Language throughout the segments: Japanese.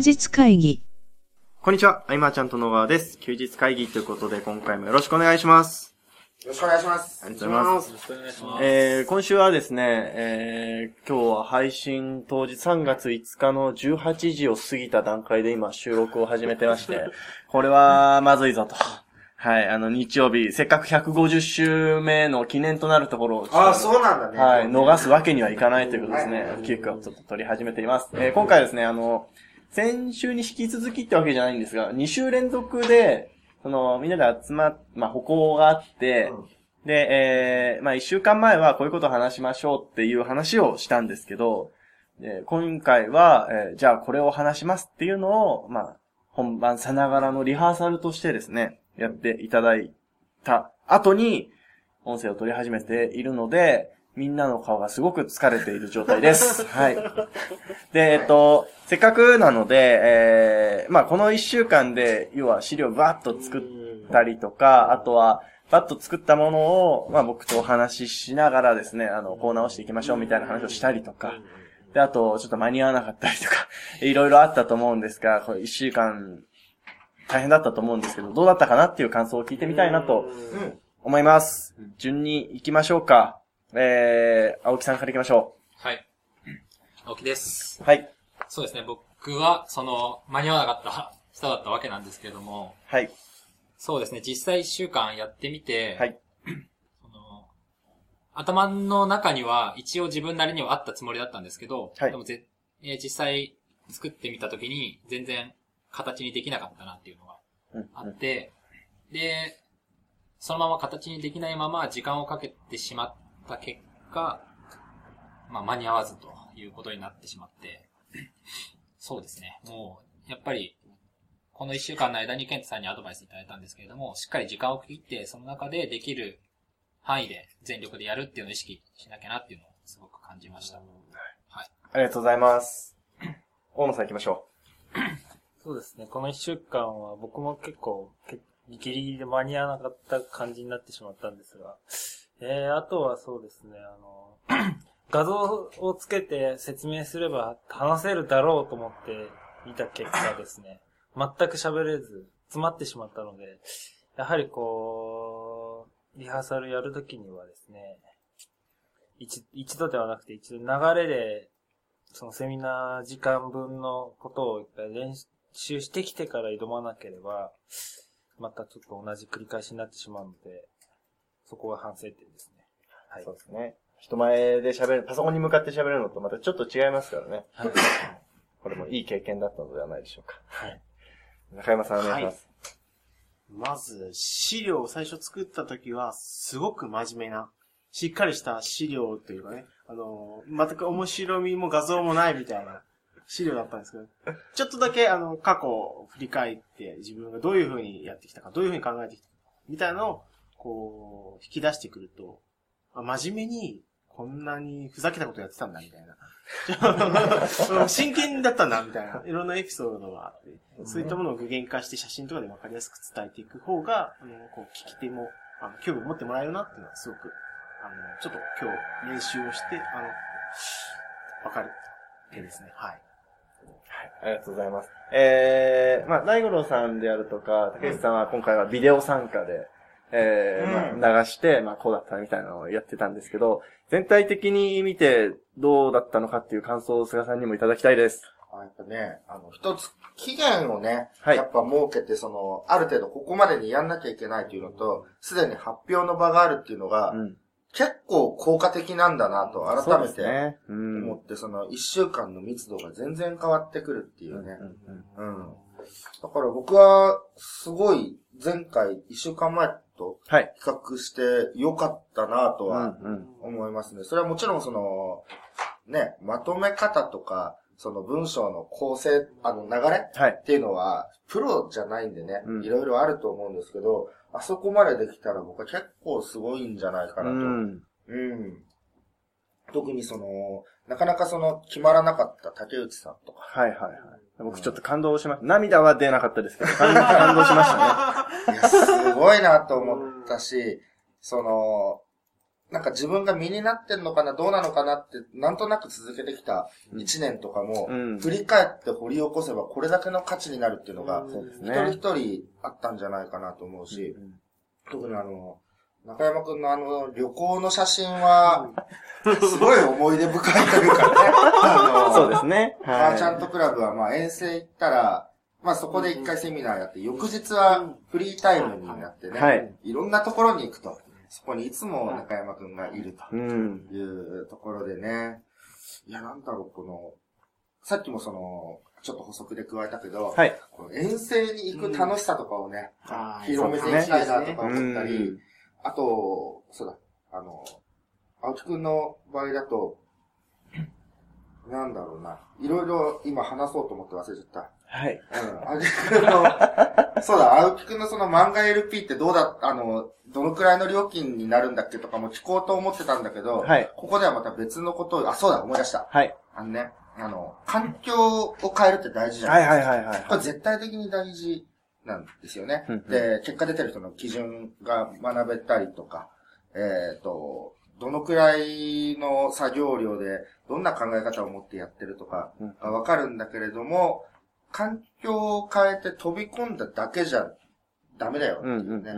日会議。こんにちは、あいまちゃんと野川です。休日会議ということで、今回もよろしくお願いします。よろしくお願いします。ありがとうございます。よろしくお願いします。えー、今週はですね、えー、今日は配信当日3月5日の18時を過ぎた段階で今収録を始めてまして、これはまずいぞと。はい、あの日曜日、せっかく150週目の記念となるところを、ああ、そうなんだね。はい、逃すわけにはいかないということですねはい。急遽ちょっと撮り始めています。えー今回はですね、あの、先週に引き続きってわけじゃないんですが、2週連続で、その、みんなで集まっ、まあ、歩行があって、うん。で、えーまあ、1週間前はこういうことを話しましょうっていう話をしたんですけど、えー今回は、えーじゃあこれを話しますっていうのを、まあ、本番さながらのリハーサルとしてですね、やっていただいた後に、音声を取り始めているので、みんなの顔がすごく疲れている状態です。はい。で、えっと、せっかくなので、えー、まあ、この一週間で、要は資料バーッと作ったりとか、あとは、バッと作ったものを、まあ、僕とお話ししながらですね、あの、こう直していきましょうみたいな話をしたりとか、で、あと、ちょっと間に合わなかったりとか、いろいろあったと思うんですが、これ一週間、大変だったと思うんですけど、どうだったかなっていう感想を聞いてみたいなとうん。思います。順に行きましょうか。えー、青木さんから行きましょはい。青木です。う。はい。そうですね、僕は、その、間に合わなかった人だったわけなんですけれども、はい。そうですね、実際一週間やってみて、はい。その頭の中には一応自分なりにはあったつもりだったんですけど、はいでもぜ、えー実際作ってみたときに全然形にできなかったなっていうのがうんあって、で、そのまま形にできないまま時間をかけてしまった結果、まあ間に合わずということになってしまって、そうですね。もう、やっぱり、この一週間の間にケントさんにアドバイスいただいたんですけれども、しっかり時間を切って、その中でできる範囲で全力でやるっていうのを意識しなきゃなっていうのをすごく感じました。はい。ありがとうございます。大野さん行きましょ そうですね。この一週間は僕も結構、けギリギリで間に合わなかった感じになってしまったんですが、えー、あとはそうですね、あの、画像をつけて説明すれば話せるだろうと思って見た結果ですね、全く喋れず、詰まってしまったので、やはりこう、リハーサルやるときにはですね、一一度ではなくて一度流れで、そのセミナー時間分のことを練習してきてから挑まなければ、またちょっと同じ繰り返しになってしまうので、そこは反省点ですね。はう。いそう。ですね。人前で喋る、パソコンに向かって喋るのとまたちょっと違いますからね。はい。これもいい経験だったのではないでしょうか。はい。中山さんお願いします。まず、資料を最初作った時は、すごく真面目な、しっかりした資料というかね、あの、全く面白みも画像もないみたいな資料だったんですけど、ちょっとだけあの、過去を振り返って、自分がどういう風にやってきたか、どういう風に考えてきたか、みたいなのを、こう、引き出してくると、あ真面目に、こんなにふざけたことやってたんだ、みたいな。真剣だったんだ、みたいな。いろんなエピソードがあって、そういったものを具現化して写真とかで分かりやすく伝えていく方が、あの、こう、聞き手も、あの、興味を持ってもらえるなっていうのはすごく、あの、ちょっと今日練習をして、あの、分かる点ですね。はい。ありがとうございます。えー、まあ、大五郎さんであるとか、竹内さんは今回はビデオ参加で、えー、まあ、流して、まあ、こうだったみたいなのをやってたんですけど、全体的に見てどうだったのかっていう感想を菅さんにもいただきたいです。あやっぱね、あの、一つ、期限をね、はいやっぱ設けて、その、ある程度ここまでにやんなきゃいけないというのと、すでに発表の場があるっていうのが、うん。結構効果的なんだなと、改めてそうですね。うん。思って、その、一週間の密度が全然変わってくるっていうね。うんうんうん。だから僕は、すごい、前回、一週間前とはい。比較して良かったなとうんはうん。思いますね。それはもちろんその、ね、まとめ方とか、その文章の構成、あの流れはい。っていうのは、プロじゃないんでねうん、いろいろあると思うんですけど、あそこまでできたら僕は結構すごいんじゃないかうなと。ん。うん。特にその、なかなかその、決まらなかった竹内さんとか。はいはいはい。僕ちょっと感動しました。涙は出なかったですけど、感 感動しましたね。いや、すごいなと思ったし、その、なんか自分が身になってんのかな、どうなのかなって、なんとなく続けてきた1年とかも、うん振り返って掘り起こせばこれだけの価値になるっていうのが、一人ね。一人あったんじゃないかなと思うし、うん特にあの、中山くんのあの、旅行の写真は、すごい思い出深いというかね。ね。マーチャンはトクラブは、まあ遠征行ったら、まあそこで一回セミナーやって、翌日はフリータイムになってね、はいいろんなところに行くと。そこにいつも中山くんがいる。というところでね。いや、なんだろう、この、さっきもその、ちょっと補足で加えたけど、はい。この遠征に行く楽しさとかをね、あー広めていきたいなとかう思ったり、ん。あと、そうだ、あの、青木くんの場合だと、なんだろうな。いろいろ今話そうと思って忘れちゃった。はい。うん。青木くんの、そうだ、青木くんのその漫画 LP ってどうだ、あの、どのくらいの料金になるんだっけとかも聞こうと思ってたんだけど、はい。ここではまた別のことを、あ、そうだ、思い出した。はい。あのね、あの、環境を変えるって大事じゃなはいいですか。はいはいはい。これ絶対的に大事なんですよね。で、結果出てる人の基準が学べたりとか、えっ、と、どのくらいの作業量で、どんな考え方を持ってやってるとかわかるんだけれども、環境を変えて飛び込んだだけじゃダメだよ。うんうんうんね。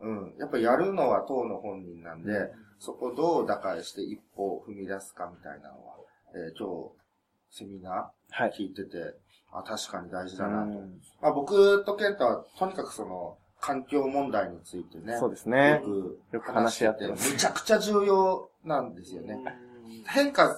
うん。うん。やっぱやるのは当の本人なんで、そこをどう打開して一歩踏み出すかみたいなのは、えー今日、セミナはい。ー聞いてて、あ、確かに大事だなと。うんまあ、僕とケンタは、とにかくその、環境問題についてね、そうですね。よく話し合ってて、ますむちゃくちゃ重要なんですよね。変化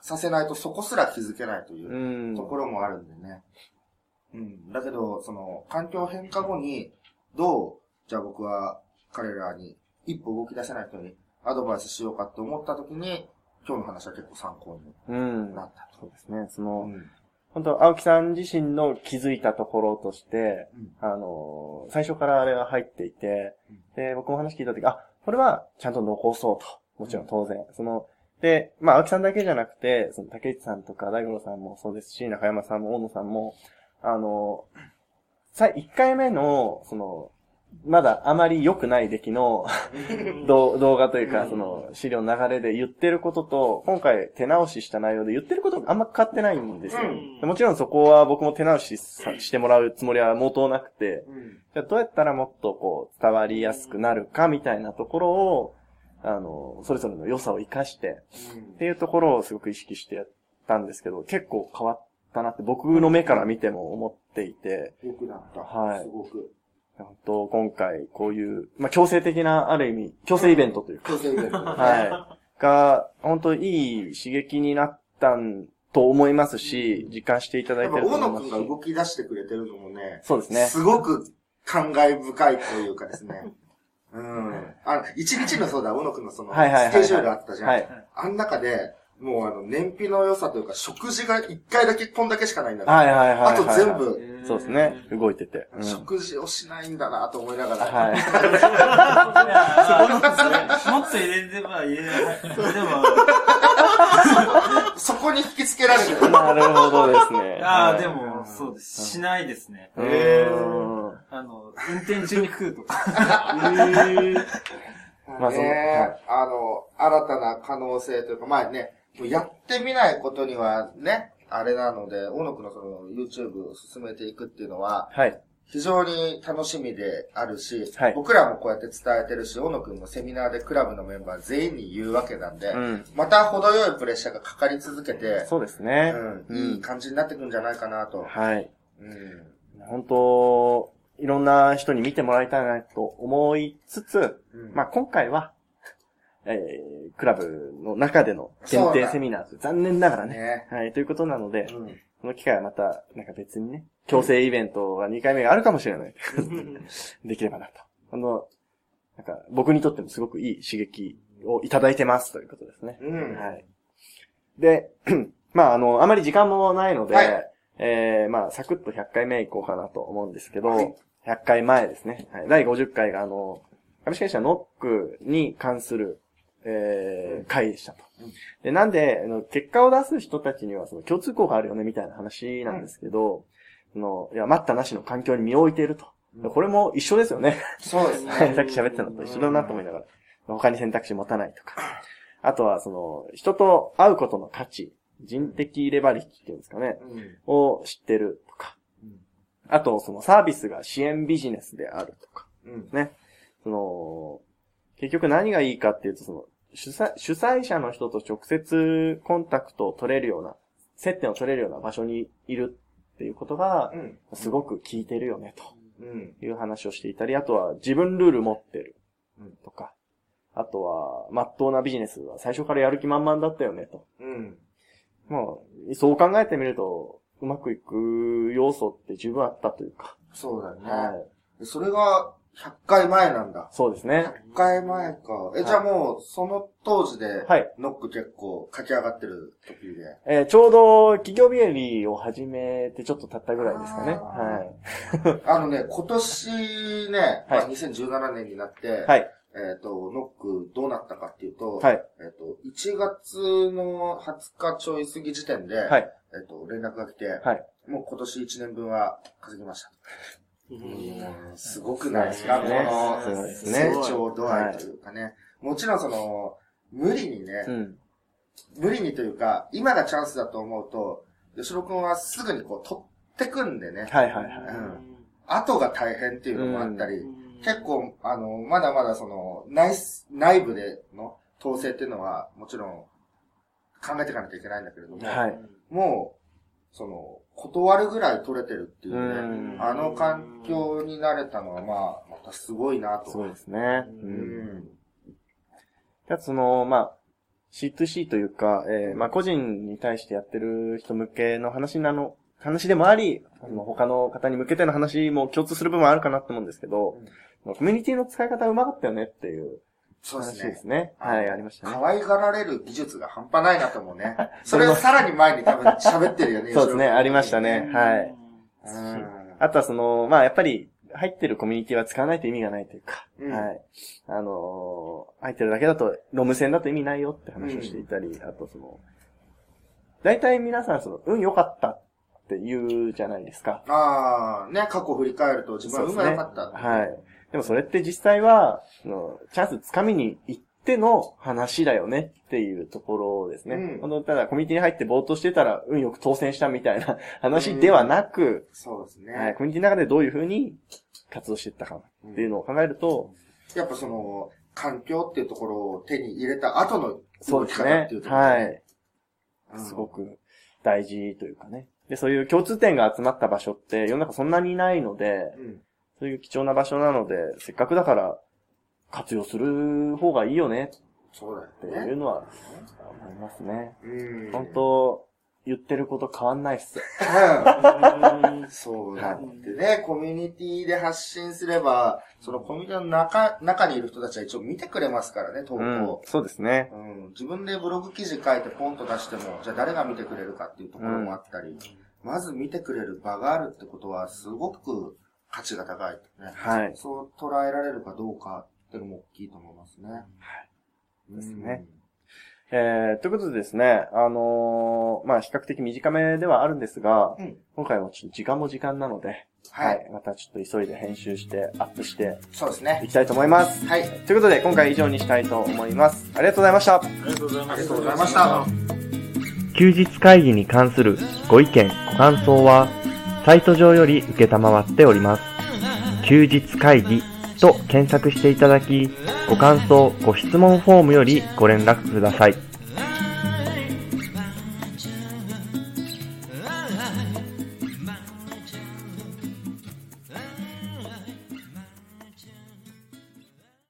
させないとそこすら気づけないといううんところもあるんでね。うん。だけど、その、環境変化後に、どう、じゃあ僕は彼らに一歩動き出せない人にアドバイスしようかって思った時に、今日の話は結構参考うんにな。ったと。そうですね。そうん。の、本当青木さん自身の気づいたところとして、うんあの、最初からあれが入っていてうん、で、僕も話聞いたとき、あ、これはちゃんと残そうと。もちろん当然。その、で、まあ、青木さんだけじゃなくて、その、竹内さんとか大五郎さんもそうですし、中山さんも大野さんも、あの、さ、1回目の、その、まだあまり良くない出来の動動画というか、その資料の流れで言ってることと、今回手直しした内容で言ってることがあんま変わってないんですよ。もちろんそこは僕も手直しさしてもらうつもりは毛頭なくて、うん。じゃあどうやったらもっとこう伝わりやすくなるかみたいなところを、あの、それぞれの良さを活かして、っていうところをすごく意識してやったんですけど、結構変わったなって僕の目から見ても思っていて、良くなった。はい。すごく。本当今回こういう、まあ強制的なある意味、強制イベントというか、強制イベントはい。が、本当いい刺激になったんと思いますし、実感していただいてぱ大野くんると思いますし。が動き出してくれてるのもね、そうですね。すごく感慨深いというかですね。うん。あの、一日のそうだ、大野くんのその、スケジュールあったじゃん。はい。あん中で、もうあの、燃費の良さというか、食事が一回だけこんだけしかないんだね。はいはいはいはい。あと全。部、そうですね。動いてて。うん食事をしないんだなと思いながら。はい。もっと入れれば入れない。でも、そこに引きつけられてる。なるほどですね。ああ、はいで。も、そうです。しないですね。うへあの、運転中に食うとか。まあそのねあの、新たな可能性というか、まあね、やってみないことにはね、あれなので、大野くんのその YouTube を進めていくっていうのは、はい。非常に楽しみであるし、はい僕らもこうやって伝えてるし、大野くんもセミナーでクラブのメンバー全員に言うわけなんで、うん。また程よいプレッシャーがかかり続けて、そうですね。うん、いい感じになってくんじゃないかなと。はい。うん本当、いろんな人に見てもらいたいなと思いつつ、うんまあ今回は、えー、クラブの中での限定セミナーと残念ながらね。ね。はい、ということなので、うんこの機会はまた、なんか別にね、強制イベントが2回目があるかもしれない。できればなと。あの、なんか僕にとってもすごくいい刺激をいただいてますということですね。うん。はい。で、まああの、あまり時間もないので、はいえー、まあサクッと100回目行こうかなと思うんですけど、はい100回前ですね。はい、第50回があの、株式会社ノックに関する、えー、会でしたと。で、なんで、あの、結果を出す人たちにはその共通項があるよね、みたいな話なんですけど、その、いや、待ったなしの環境に身を置いていると。これも一緒ですよね。そうですね。さっき喋ってたのと一緒だなと思いながら。他に選択肢持たないとか。あとは、その、人と会うことの価値、人的レバレッジっていうんですかね、うん。を知ってるとかうん。あと、そのサービスが支援ビジネスであるとか。うん。ね。その、結局何がいいかっていうと、その、主催、主催者の人と直接コンタクトを取れるような、接点を取れるような場所にいるっていうことがう、ん。すごく効いてるよね、うん。という話をしていたり、あとは自分ルール持ってるうん。とか、あとは、まっとうなビジネスは最初からやる気満々だったよね、と。うん。まあ、そう考えてみると、うまくいく要素って十分あったというか。そうだよね。はい。それが100回前なんだ。そうですね。100回前か。え、じゃあもう、その当時で、はい。ノック結構書き上がってる時で。えーちょうど企業日和を始めてちょっと経ったぐらいですかね。あは あのね、今年ね、まあはい2017年になって、い。はい。えっ、と、ノックどうなったかっていうと、はい。えっ、と、1月の20日ちょい過ぎ時点で、はい。えっ、と、連絡が来て、はい。もう今年1年分は稼ぎました。うんすごくないですか、ねこの成長度合いというかね。もちろんその、無理にね、うん。無理にというか、今がチャンスだと思うと、吉野くんはすぐにこう取ってくんでね、はいはいはい。うん後が大変っていうのもあったり、結構、あの、まだまだその、内す、内部での統制っていうのは、もちろん、考えていかなきゃいけないんだけれども、はい。もう、その、断るぐらい取れてるっていうね、うんあの環境になれたのは、まあ、またすごいなと。すごいですね。う。うんん。あとその、まあ、C2C というか、えーまあ個人に対してやってる人向けの話なの、話でもあり、あの他の方に向けての話も共通する部分はあるかなって思うんですけど、コミュニティの使い方うまかったよねっていう話そうですね。ですね。はい、ありましたね。可愛がられる技術が半端ないなと思うね。それをさらに前に多分喋ってるよね。そうですね、ありましたね。はい。うん。あとはその、まあやっぱり、入ってるコミュニティは使わないと意味がないというか、うんはい。あのー入ってるだけだと、ロム線だと意味ないよって話をしていたり、あとその、大体皆さんその、運良かったって言うじゃないですか。ああ、ね、過去振り返ると自分は運が良かった。はい。でもそれって実際は、そのチャンスつかみに行っての話だよねっていうところですね。うん本当ただコミュニティに入ってぼーっとしてたら運よく当選したみたいな話ではなく、そうですね。はい、コミュニティの中でどういうふうに活動していったかっていうのを考えると、やっぱその、環境っていうところを手に入れた後の動き方そうですねっていう。ところではい。うんすごく大事というかね。で、そういう共通点が集まった場所って世の中そんなにないので、うん。そういう貴重な場所なので、せっかくだから活用する方がいいよねそうってだよね。いうのは思いますね。うん。本当言ってること変わんないっす。うん そうだってね、コミュニティで発信すれば、そのコミュニティの中、中にいる人たちは一応見てくれますからね、投稿。うん、そうですね。うん、自分でブログ記事書いてポンと出しても、じゃあ誰が見てくれるかっていうところもあったり、まず見てくれる場があるってことは、すごく価値が高い、ね。はい。そう捉えられるかどうかっていうのも大きいと思いますね。はい。ですねえー、ということでですね、あのーまあ、比較的短めではあるんですが、うん今回はちょっと時間も時間なので、はい。またちょっと急いで編集してアップしてそうですねい。きたいと思います。はい。ということで、今回以上にしたいと思います。ありがとうございました。ありがとうございまありす。がとうございました。休日会議に関するご意見、ご感想は、サイト上より受けたまわっております。休日会議と検索していただき、ご感想、ご質問フォームよりご連絡ください。